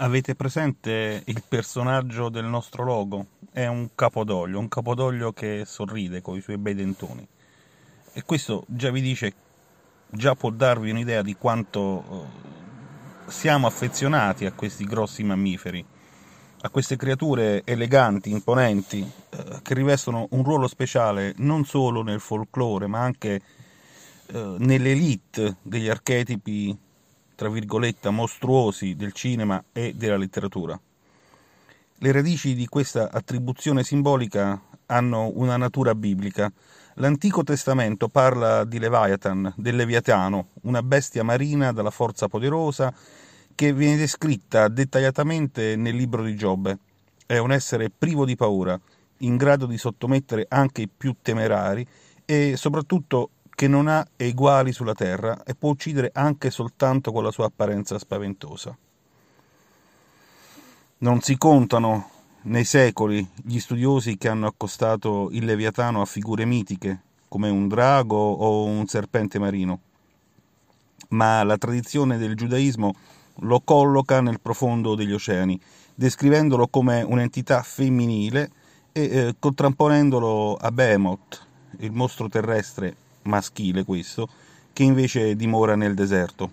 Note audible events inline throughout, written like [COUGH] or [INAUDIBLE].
Avete presente il personaggio del nostro logo? È un capodoglio, un capodoglio che sorride con i suoi bei dentoni. E questo già vi dice, già può darvi un'idea di quanto eh, siamo affezionati a questi grossi mammiferi, a queste creature eleganti, imponenti, eh, che rivestono un ruolo speciale non solo nel folklore, ma anche eh, nell'elite degli archetipi tra virgolette, mostruosi del cinema e della letteratura. Le radici di questa attribuzione simbolica hanno una natura biblica. L'Antico Testamento parla di Leviathan, del Leviatano, una bestia marina dalla forza poderosa che viene descritta dettagliatamente nel libro di Giobbe. È un essere privo di paura, in grado di sottomettere anche i più temerari e soprattutto che non ha eguali sulla terra e può uccidere anche soltanto con la sua apparenza spaventosa. Non si contano nei secoli gli studiosi che hanno accostato il Leviatano a figure mitiche, come un drago o un serpente marino, ma la tradizione del giudaismo lo colloca nel profondo degli oceani, descrivendolo come un'entità femminile e eh, contrapponendolo a Behemoth, il mostro terrestre maschile questo, che invece dimora nel deserto.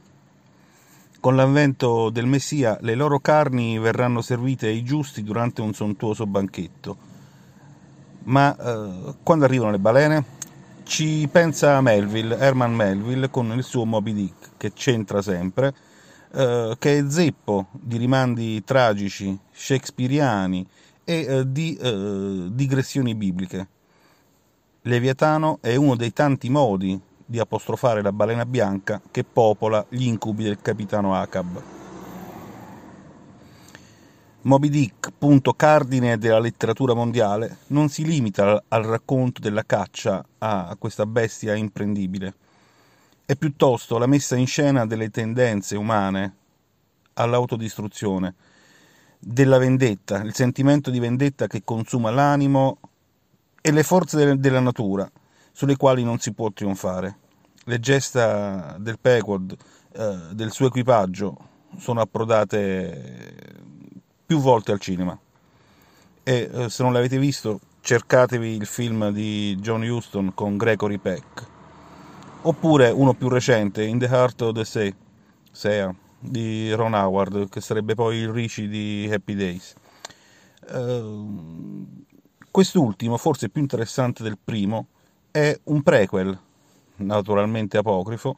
Con l'avvento del Messia le loro carni verranno servite ai giusti durante un sontuoso banchetto. Ma eh, quando arrivano le balene? Ci pensa Melville, Herman Melville, con il suo Moby Dick, che c'entra sempre, eh, che è zeppo di rimandi tragici, shakespeariani e eh, di eh, digressioni bibliche. Leviatano è uno dei tanti modi di apostrofare la balena bianca che popola gli incubi del capitano Acab. Moby Dick, punto cardine della letteratura mondiale, non si limita al racconto della caccia a questa bestia imprendibile, è piuttosto la messa in scena delle tendenze umane all'autodistruzione, della vendetta, il sentimento di vendetta che consuma l'animo e le forze della natura, sulle quali non si può trionfare. Le gesta del Pequod, eh, del suo equipaggio, sono approdate più volte al cinema. E eh, se non l'avete visto, cercatevi il film di John Huston con Gregory Peck. Oppure uno più recente, In the Heart of the Sea, Sea di Ron Howard, che sarebbe poi il Ricci di Happy Days. Uh, Quest'ultimo, forse più interessante del primo, è un prequel, naturalmente apocrifo,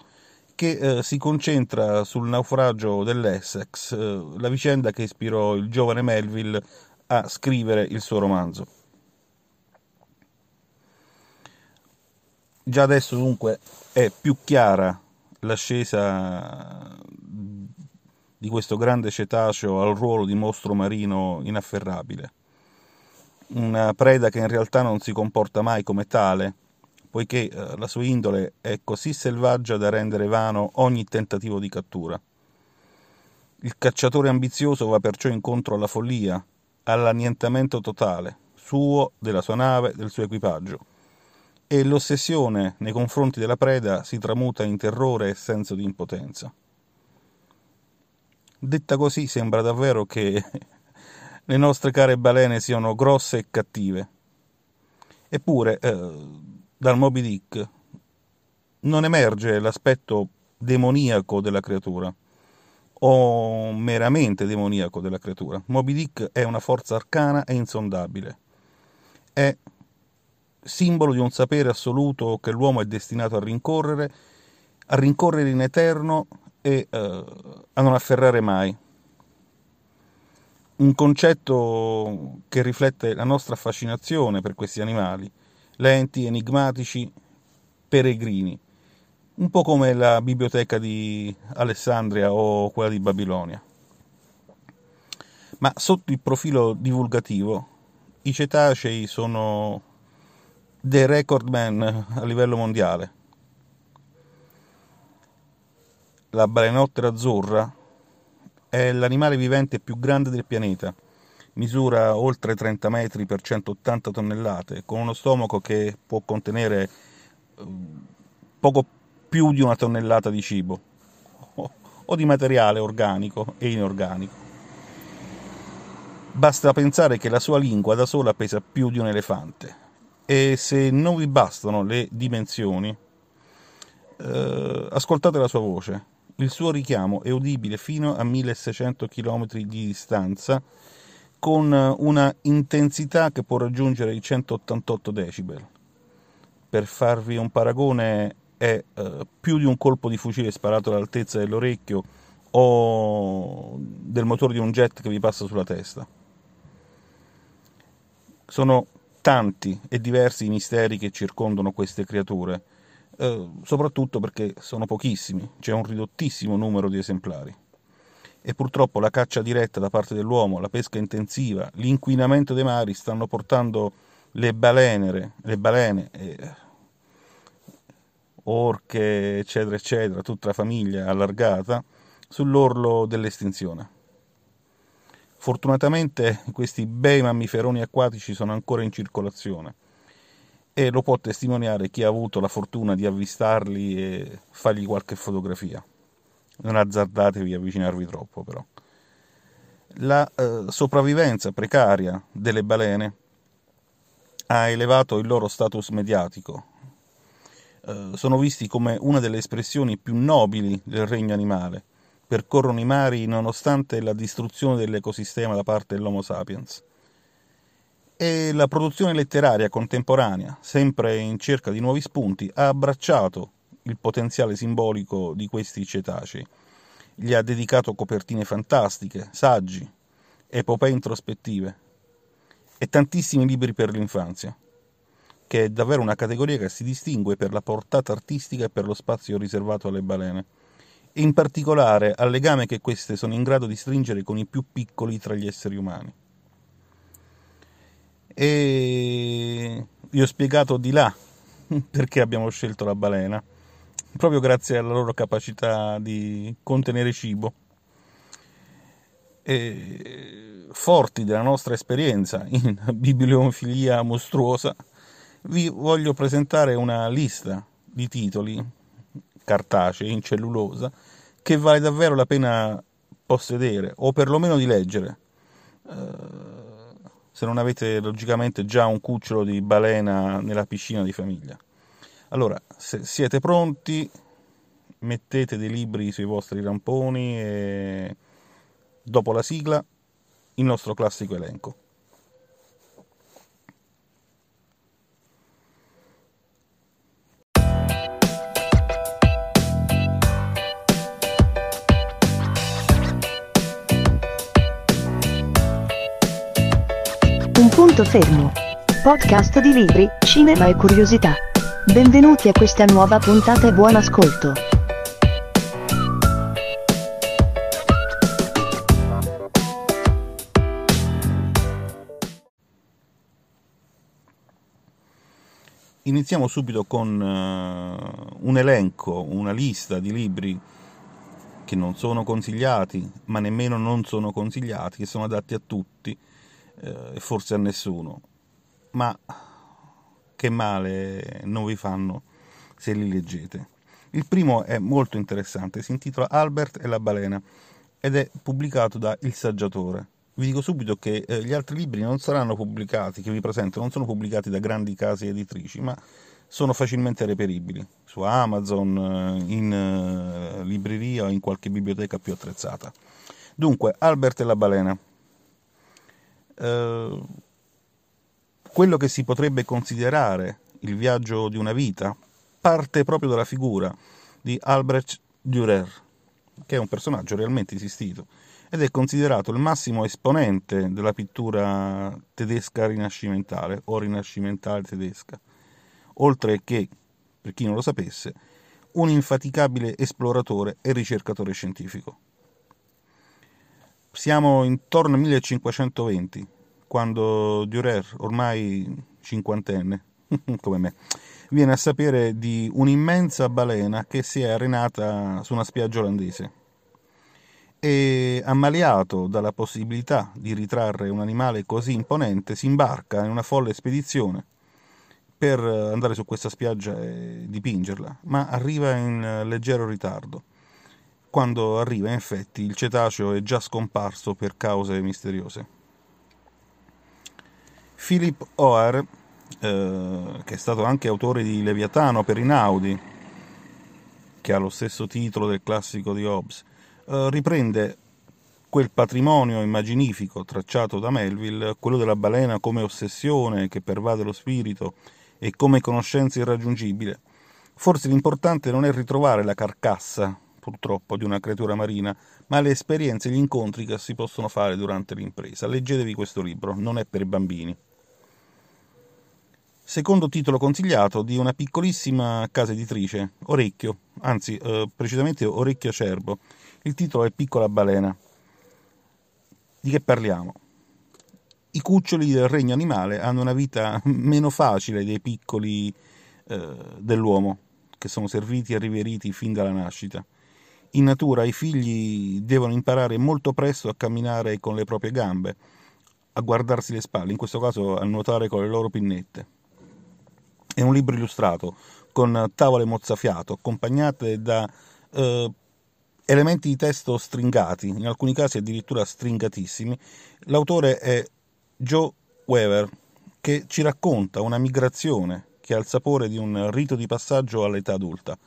che eh, si concentra sul naufragio dell'Essex, eh, la vicenda che ispirò il giovane Melville a scrivere il suo romanzo. Già adesso dunque è più chiara l'ascesa di questo grande cetaceo al ruolo di mostro marino inafferrabile una preda che in realtà non si comporta mai come tale, poiché eh, la sua indole è così selvaggia da rendere vano ogni tentativo di cattura. Il cacciatore ambizioso va perciò incontro alla follia, all'annientamento totale, suo, della sua nave, del suo equipaggio, e l'ossessione nei confronti della preda si tramuta in terrore e senso di impotenza. Detta così sembra davvero che le nostre care balene siano grosse e cattive. Eppure, eh, dal Moby Dick non emerge l'aspetto demoniaco della creatura, o meramente demoniaco della creatura. Moby Dick è una forza arcana e insondabile. È simbolo di un sapere assoluto che l'uomo è destinato a rincorrere, a rincorrere in eterno e eh, a non afferrare mai un concetto che riflette la nostra fascinazione per questi animali, lenti, enigmatici, peregrini, un po' come la biblioteca di Alessandria o quella di Babilonia. Ma sotto il profilo divulgativo, i cetacei sono dei recordman a livello mondiale. La balenottera azzurra è l'animale vivente più grande del pianeta. Misura oltre 30 metri per 180 tonnellate, con uno stomaco che può contenere eh, poco più di una tonnellata di cibo o di materiale organico e inorganico. Basta pensare che la sua lingua da sola pesa più di un elefante e se non vi bastano le dimensioni, eh, ascoltate la sua voce. Il suo richiamo è udibile fino a 1600 km di distanza con una intensità che può raggiungere i 188 decibel. Per farvi un paragone, è eh, più di un colpo di fucile sparato all'altezza dell'orecchio o del motore di un jet che vi passa sulla testa. Sono tanti e diversi i misteri che circondano queste creature, eh, soprattutto perché sono pochissimi, c'è un ridottissimo numero di esemplari. E purtroppo la caccia diretta da parte dell'uomo, la pesca intensiva, l'inquinamento dei mari stanno portando le balenere, le balene, eh, orche, eccetera, eccetera, tutta la famiglia allargata, sull'orlo dell'estinzione. Fortunatamente questi bei mammiferoni acquatici sono ancora in circolazione e lo può testimoniare chi ha avuto la fortuna di avvistarli e fargli qualche fotografia. Non azzardatevi a avvicinarvi troppo però. La eh, sopravvivenza precaria delle balene ha elevato il loro status mediatico. Eh, sono visti come una delle espressioni più nobili del regno animale percorrono i mari nonostante la distruzione dell'ecosistema da parte dell'Homo sapiens. E la produzione letteraria contemporanea, sempre in cerca di nuovi spunti, ha abbracciato il potenziale simbolico di questi cetacei. Gli ha dedicato copertine fantastiche, saggi, epopee introspettive e tantissimi libri per l'infanzia, che è davvero una categoria che si distingue per la portata artistica e per lo spazio riservato alle balene in particolare al legame che queste sono in grado di stringere con i più piccoli tra gli esseri umani. E vi ho spiegato di là [LAUGHS] perché abbiamo scelto la balena, proprio grazie alla loro capacità di contenere cibo. E forti della nostra esperienza in [LAUGHS] bibliofilia mostruosa, vi voglio presentare una lista di titoli cartacei, in cellulosa, che vale davvero la pena possedere, o perlomeno di leggere. Uh, se non avete logicamente già un cucciolo di balena nella piscina di famiglia. Allora, se siete pronti, mettete dei libri sui vostri ramponi e dopo la sigla il nostro classico elenco. Punto fermo. Podcast di libri, cinema e curiosità. Benvenuti a questa nuova puntata e buon ascolto. Iniziamo subito con uh, un elenco, una lista di libri che non sono consigliati, ma nemmeno non sono consigliati, che sono adatti a tutti eh, e forse a nessuno, ma che male non vi fanno se li leggete. Il primo è molto interessante, si intitola Albert e la balena ed è pubblicato da Il Saggiatore. Vi dico subito che eh, gli altri libri non saranno pubblicati, che vi presento, non sono pubblicati da grandi case editrici, ma sono facilmente reperibili su Amazon, eh, in eh, libreria o in qualche biblioteca più attrezzata. Dunque, Albert e la balena eh, quello che si potrebbe considerare il viaggio di una vita parte proprio dalla figura di Albrecht Dürer, che è un personaggio realmente esistito ed è considerato il massimo esponente della pittura tedesca rinascimentale o rinascimentale tedesca, oltre che, per chi non lo sapesse, un infaticabile esploratore e ricercatore scientifico. Siamo intorno al 1520, quando Dürer, ormai cinquantenne, [LAUGHS] come me, viene a sapere di un'immensa balena che si è arenata su una spiaggia olandese. E ammaliato dalla possibilità di ritrarre un animale così imponente, si imbarca in una folle spedizione per andare su questa spiaggia e dipingerla, ma arriva in leggero ritardo quando arriva, in effetti, il cetaceo è già scomparso per cause misteriose. Philip Oar, eh, che è stato anche autore di Leviatano per Inaudi, che ha lo stesso titolo del classico di Hobbes, eh, riprende quel patrimonio immaginifico tracciato da Melville, quello della balena come ossessione che pervade lo spirito e come conoscenza irraggiungibile. Forse l'importante non è ritrovare la carcassa, purtroppo, di una creatura marina, ma le esperienze e gli incontri che si possono fare durante l'impresa. Leggetevi questo libro, non è per bambini. Secondo titolo consigliato di una piccolissima casa editrice, Orecchio, anzi eh, precisamente Orecchio Acerbo. Il titolo è Piccola balena. Di che parliamo? I cuccioli del regno animale hanno una vita [LAUGHS] meno facile dei piccoli eh, dell'uomo, che sono serviti e riveriti fin dalla nascita. In natura i figli devono imparare molto presto a camminare con le proprie gambe, a guardarsi le spalle, in questo caso a nuotare con le loro pinnette. È un libro illustrato con tavole mozzafiato, accompagnate da eh, elementi di testo stringati, in alcuni casi addirittura stringatissimi. L'autore è Joe Weaver, che ci racconta una migrazione che ha il sapore di un rito di passaggio all'età adulta.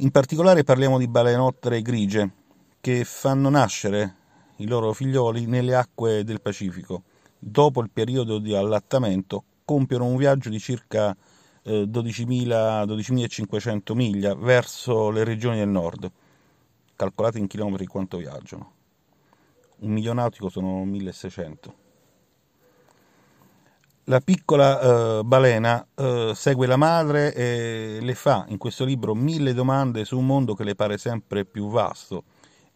In particolare parliamo di balenottere grigie, che fanno nascere i loro figlioli nelle acque del Pacifico. Dopo il periodo di allattamento compiono un viaggio di circa 12.500 miglia verso le regioni del nord. Calcolate in chilometri quanto viaggiano. Un miglio nautico sono 1.600. La piccola uh, balena uh, segue la madre e le fa in questo libro mille domande su un mondo che le pare sempre più vasto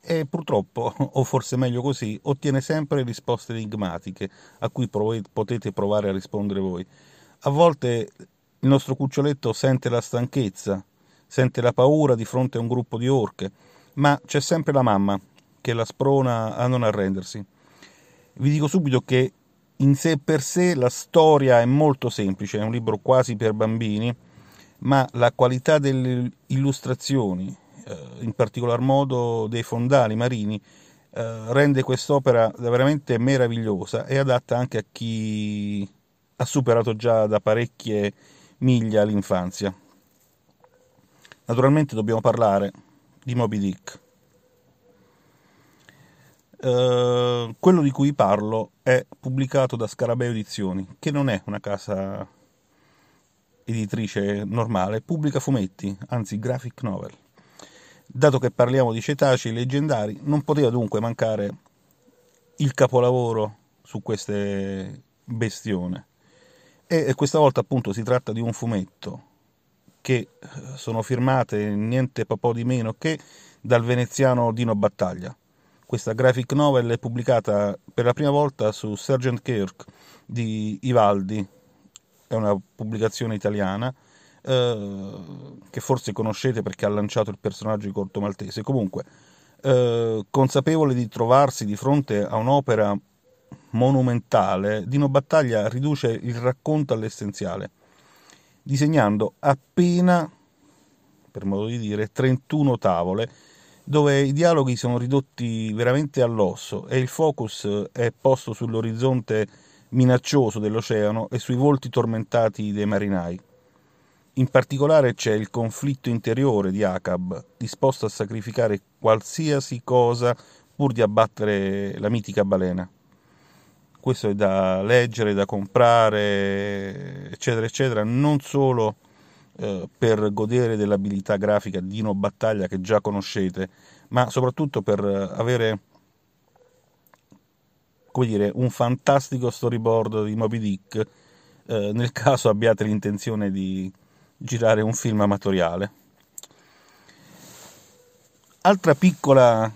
e purtroppo, [LAUGHS] o forse meglio così, ottiene sempre risposte enigmatiche a cui potete provare a rispondere voi. A volte il nostro cuccioletto sente la stanchezza, sente la paura di fronte a un gruppo di orche, ma c'è sempre la mamma che la sprona a non arrendersi. Vi dico subito che in sé per sé la storia è molto semplice, è un libro quasi per bambini, ma la qualità delle illustrazioni, eh, in particolar modo dei fondali marini, eh, rende quest'opera veramente meravigliosa e adatta anche a chi ha superato già da parecchie miglia l'infanzia. Naturalmente dobbiamo parlare di Moby Dick. Uh, quello di cui parlo è pubblicato da Scarabeo Edizioni, che non è una casa editrice normale, pubblica fumetti, anzi graphic novel. Dato che parliamo di cetacei leggendari, non poteva dunque mancare il capolavoro su queste bestione. E questa volta appunto si tratta di un fumetto che eh, sono firmate niente po' di meno che dal veneziano Dino Battaglia. Questa graphic novel è pubblicata per la prima volta su Sergeant Kirk di Ivaldi, è una pubblicazione italiana eh, che forse conoscete perché ha lanciato il personaggio di Corto Maltese. Comunque, eh, consapevole di trovarsi di fronte a un'opera monumentale, Dino Battaglia riduce il racconto all'essenziale, disegnando appena, per modo di dire, 31 tavole, dove i dialoghi sono ridotti veramente all'osso e il focus è posto sull'orizzonte minaccioso dell'oceano e sui volti tormentati dei marinai. In particolare c'è il conflitto interiore di Acab, disposto a sacrificare qualsiasi cosa pur di abbattere la mitica balena questo è da leggere, da comprare, eccetera, eccetera, non solo eh, per godere dell'abilità grafica di Dino Battaglia che già conoscete, ma soprattutto per avere come dire, un fantastico storyboard di Moby Dick eh, nel caso abbiate l'intenzione di girare un film amatoriale. Altra piccola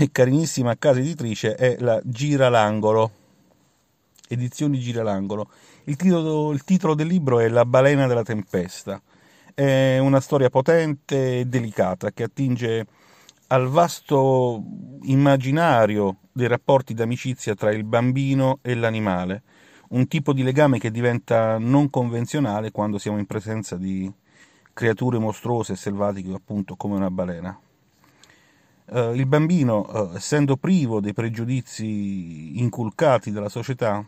e carinissima casa editrice è la Gira l'Angolo Edizioni Gira l'Angolo. Il titolo, il titolo del libro è La balena della tempesta. È una storia potente e delicata che attinge al vasto immaginario dei rapporti d'amicizia tra il bambino e l'animale, un tipo di legame che diventa non convenzionale quando siamo in presenza di creature mostruose e selvatiche, appunto come una balena. Uh, il bambino, uh, essendo privo dei pregiudizi inculcati dalla società,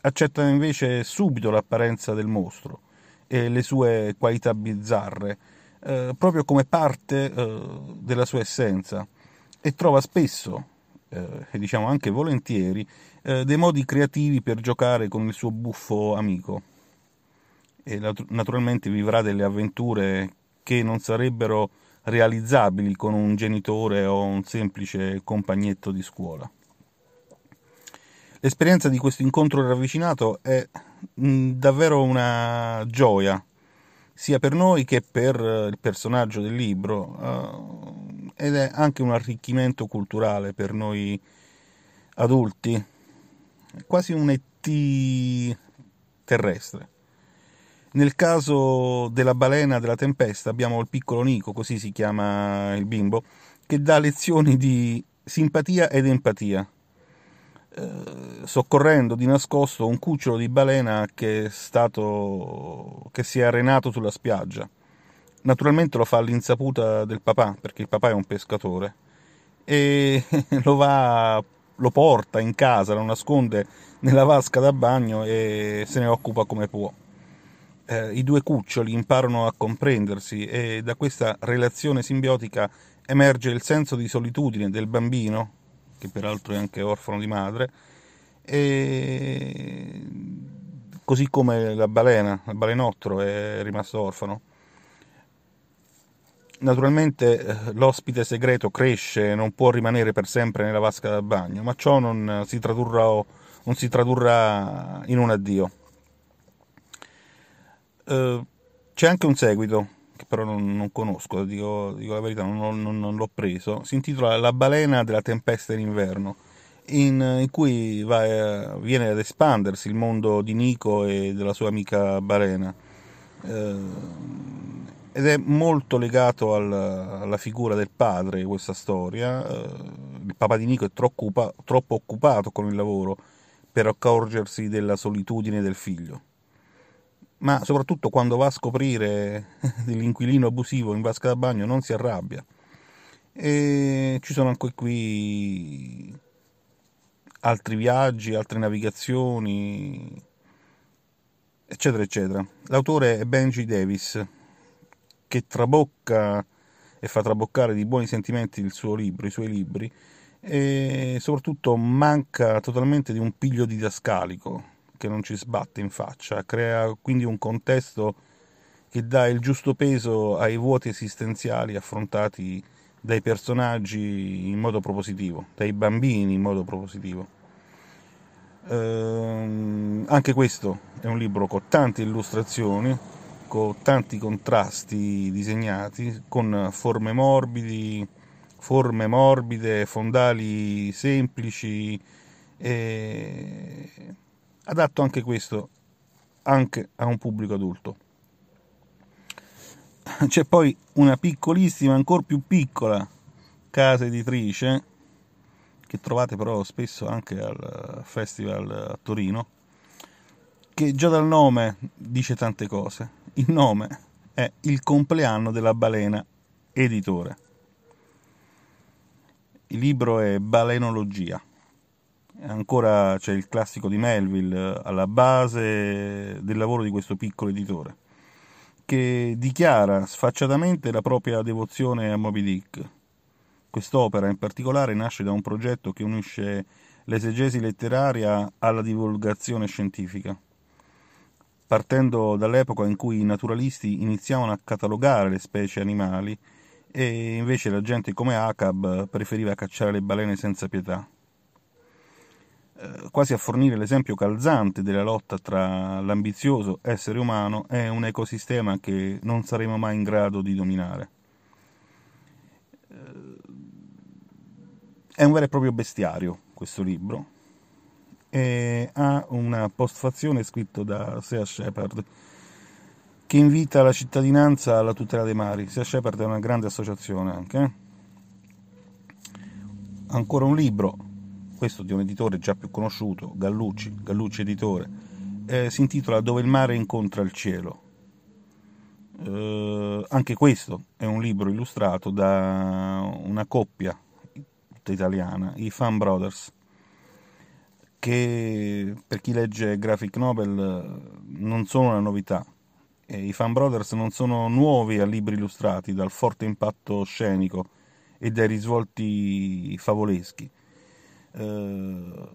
accetta invece subito l'apparenza del mostro e le sue qualità bizzarre, eh, proprio come parte eh, della sua essenza, e trova spesso, eh, e diciamo anche volentieri, eh, dei modi creativi per giocare con il suo buffo amico. E naturalmente vivrà delle avventure che non sarebbero realizzabili con un genitore o un semplice compagnetto di scuola. L'esperienza di questo incontro ravvicinato è davvero una gioia, sia per noi che per il personaggio del libro, uh, ed è anche un arricchimento culturale per noi adulti, quasi un ET terrestre. Nel caso della balena della tempesta abbiamo il piccolo Nico, così si chiama il bimbo, che dà lezioni di simpatia ed empatia, eh, soccorrendo di nascosto un cucciolo di balena che, è stato, che si è arenato sulla spiaggia. Naturalmente lo fa all'insaputa del papà, perché il papà è un pescatore, e [LAUGHS] lo, va, lo porta in casa, lo nasconde nella vasca da bagno e se ne occupa come può eh, i due cuccioli imparano a comprendersi e da questa relazione simbiotica emerge il senso di solitudine del bambino, che peraltro è anche orfano di madre, e così come la balena, il balenottero è rimasto orfano. Naturalmente eh, l'ospite segreto cresce e non può rimanere per sempre nella vasca da bagno, ma ciò non si tradurrà, non si tradurrà in un addio. Eh, c'è anche un seguito, che però non, non conosco, dico, dico, la verità, non, non, non, l'ho preso. Si intitola La balena della tempesta in inverno, in, in cui va, eh, viene ad espandersi il mondo di Nico e della sua amica balena. Eh, ed è molto legato al, alla figura del padre questa storia. Eh, il papà di Nico è troppo, troppo occupato con il lavoro per accorgersi della solitudine del figlio ma soprattutto quando va a scoprire [LAUGHS] dell'inquilino abusivo in vasca da bagno non si arrabbia. E ci sono anche qui altri viaggi, altre navigazioni, eccetera, eccetera. L'autore è Benji Davis, che trabocca e fa traboccare di buoni sentimenti il suo libro, i suoi libri, e soprattutto manca totalmente di un piglio didascalico che non ci sbatte in faccia, crea quindi un contesto che dà il giusto peso ai vuoti esistenziali affrontati dai personaggi in modo propositivo, dai bambini in modo propositivo. Ehm, anche questo è un libro con tante illustrazioni, con tanti contrasti disegnati, con forme morbidi, forme morbide, fondali semplici. E adatto anche questo anche a un pubblico adulto. C'è poi una piccolissima, ancora più piccola casa editrice che trovate però spesso anche al festival a Torino, che già dal nome dice tante cose. Il nome è Il compleanno della balena editore. Il libro è Balenologia ancora c'è il classico di Melville eh, alla base del lavoro di questo piccolo editore, che dichiara sfacciatamente la propria devozione a Moby Dick. Quest'opera in particolare nasce da un progetto che unisce l'esegesi letteraria alla divulgazione scientifica. Partendo dall'epoca in cui i naturalisti iniziavano a catalogare le specie animali e invece la gente come Acab preferiva cacciare le balene senza pietà. Eh, quasi a fornire l'esempio calzante della lotta tra l'ambizioso essere umano e un ecosistema che non saremo mai in grado di dominare. Eh, è un vero e proprio bestiario questo libro e ha una postfazione scritta da Sea Shepard che invita la cittadinanza alla tutela dei mari. Sea Shepard è una grande associazione anche. Eh. Ancora un libro questo di un editore già più conosciuto, Gallucci, Gallucci Editore, eh, si intitola Dove il mare incontra il cielo. Eh, anche questo è un libro illustrato da una coppia italiana, i Fan Brothers, che per chi legge graphic novel non sono una novità. E I Fan Brothers non sono nuovi a libri illustrati dal forte impatto scenico e dai risvolti favoleschi. Uh,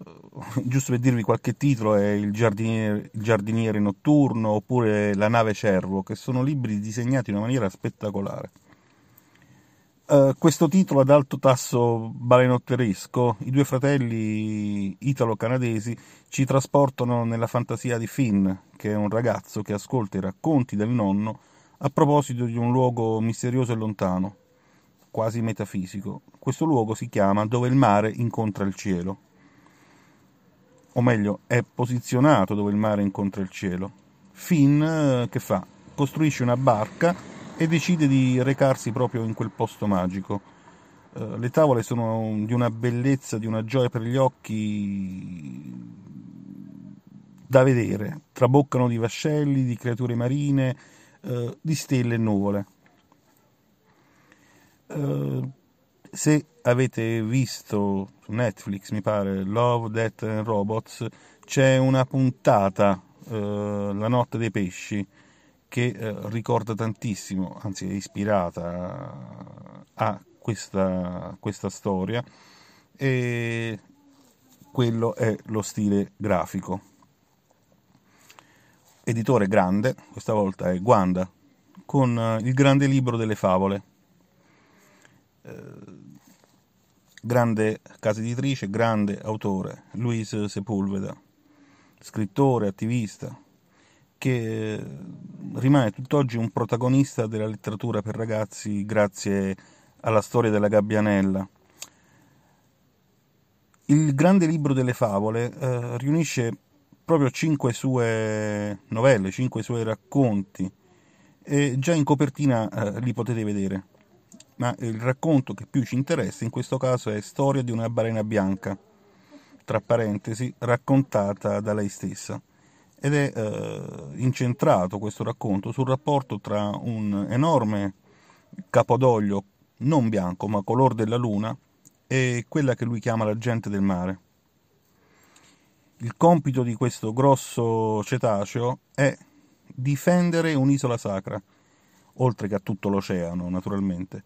[LAUGHS] giusto per dirvi qualche titolo è il giardiniere, il giardiniere, notturno oppure La nave cervo, che sono libri disegnati in una maniera spettacolare. Uh, questo titolo ad alto tasso balenotteresco, i due fratelli italo-canadesi ci trasportano nella fantasia di Finn, che è un ragazzo che ascolta i racconti del nonno a proposito di un luogo misterioso e lontano, quasi metafisico. Questo luogo si chiama Dove il mare incontra il cielo. O meglio, è posizionato dove il mare incontra il cielo. Finn uh, che fa? Costruisce una barca e decide di recarsi proprio in quel posto magico. Uh, le tavole sono di una bellezza, di una gioia per gli occhi da vedere, traboccano di vascelli, di creature marine, uh, di stelle e nuvole. Uh, se avete visto Netflix, mi pare, Love, Death and Robots, c'è una puntata, La notte dei pesci, che eh, ricorda tantissimo, anzi è ispirata a questa, questa storia e quello è lo stile grafico. Editore grande, questa volta è Guanda, con eh, il grande libro delle favole. Eh, grande casa editrice, grande autore, Luis Sepulveda, scrittore, attivista, che rimane tutt'oggi un protagonista della letteratura per ragazzi grazie alla storia della Gabbianella. Il grande libro delle favole eh, riunisce proprio cinque sue novelle, cinque suoi racconti, e già in copertina eh, li potete vedere. Ma il racconto che più ci interessa in questo caso è Storia di una balena bianca, tra parentesi, raccontata da lei stessa ed è eh, incentrato questo racconto sul rapporto tra un enorme capodoglio non bianco ma color della luna e quella che lui chiama la gente del mare. Il compito di questo grosso cetaceo è difendere un'isola sacra, oltre che a tutto l'oceano naturalmente,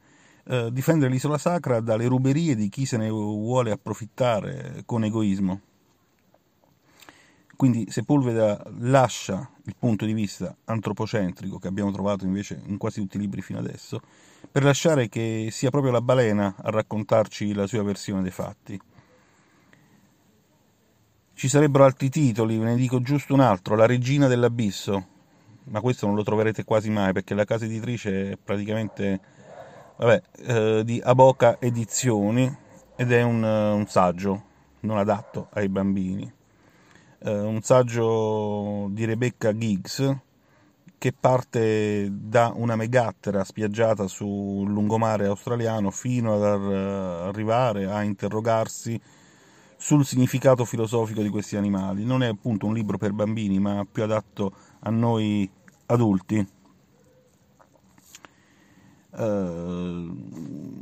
eh, difendere l'isola sacra dalle ruberie di chi se ne vuole approfittare con egoismo. Quindi Sepulveda lascia il punto di vista antropocentrico che abbiamo trovato invece in quasi tutti i libri fino adesso, per lasciare che sia proprio la balena a raccontarci la sua versione dei fatti. Ci sarebbero altri titoli, ve ne dico giusto un altro, La regina dell'abisso, ma questo non lo troverete quasi mai perché la casa editrice è praticamente vabbè, eh, di Aboca Edizioni ed è un, un saggio non adatto ai bambini eh, un saggio di Rebecca Giggs che parte da una megattera spiaggiata sul lungomare australiano fino ad arrivare a interrogarsi sul significato filosofico di questi animali. Non è appunto un libro per bambini, ma più adatto a noi adulti. Uh,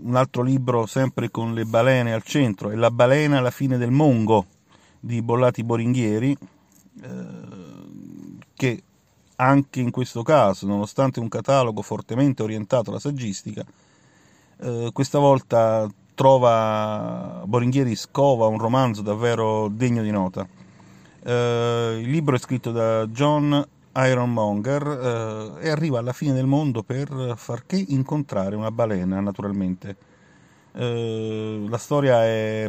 un altro libro sempre con le balene al centro è La balena alla fine del Mongo di Bollati Boringhieri, eh, che anche in questo caso, nonostante un catalogo fortemente orientato alla saggistica, eh, questa volta trova Boringhieri scova un romanzo davvero degno di nota. Eh, il libro è scritto da John Ironmonger eh, e arriva alla fine del mondo per far che incontrare una balena, naturalmente. Eh, la storia è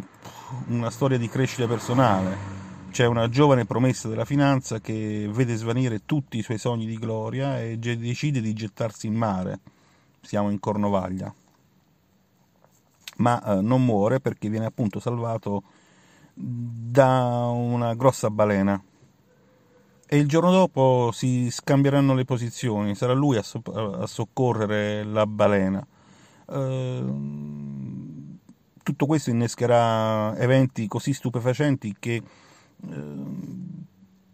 una storia di crescita personale. C'è una giovane promessa della finanza che vede svanire tutti i suoi sogni di gloria e decide di gettarsi in mare. Siamo in Cornovaglia. Ma eh, non muore perché viene appunto salvato da una grossa balena. E il giorno dopo si scambieranno le posizioni, sarà lui a, so- a soccorrere la balena. Uh, tutto questo innescherà eventi così stupefacenti che eh,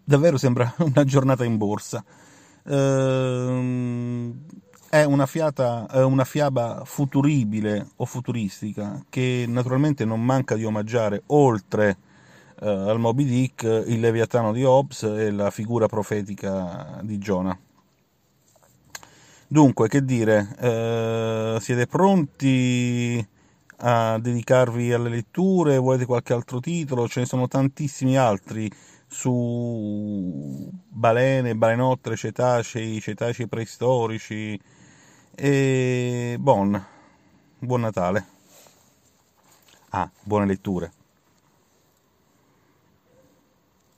davvero sembra [LAUGHS] una giornata in borsa. Eh, è una, fiata, una fiaba futuribile o futuristica che naturalmente non manca di omaggiare oltre eh, al Moby Dick, il Leviatano di Hobbes e la figura profetica di Giona. Dunque, che dire, eh, siete pronti a dedicarvi alle letture? Volete qualche altro titolo? Ce ne sono tantissimi altri su balene, balenottere, cetacei, cetacei preistorici. E buon, buon Natale. Ah, buone letture.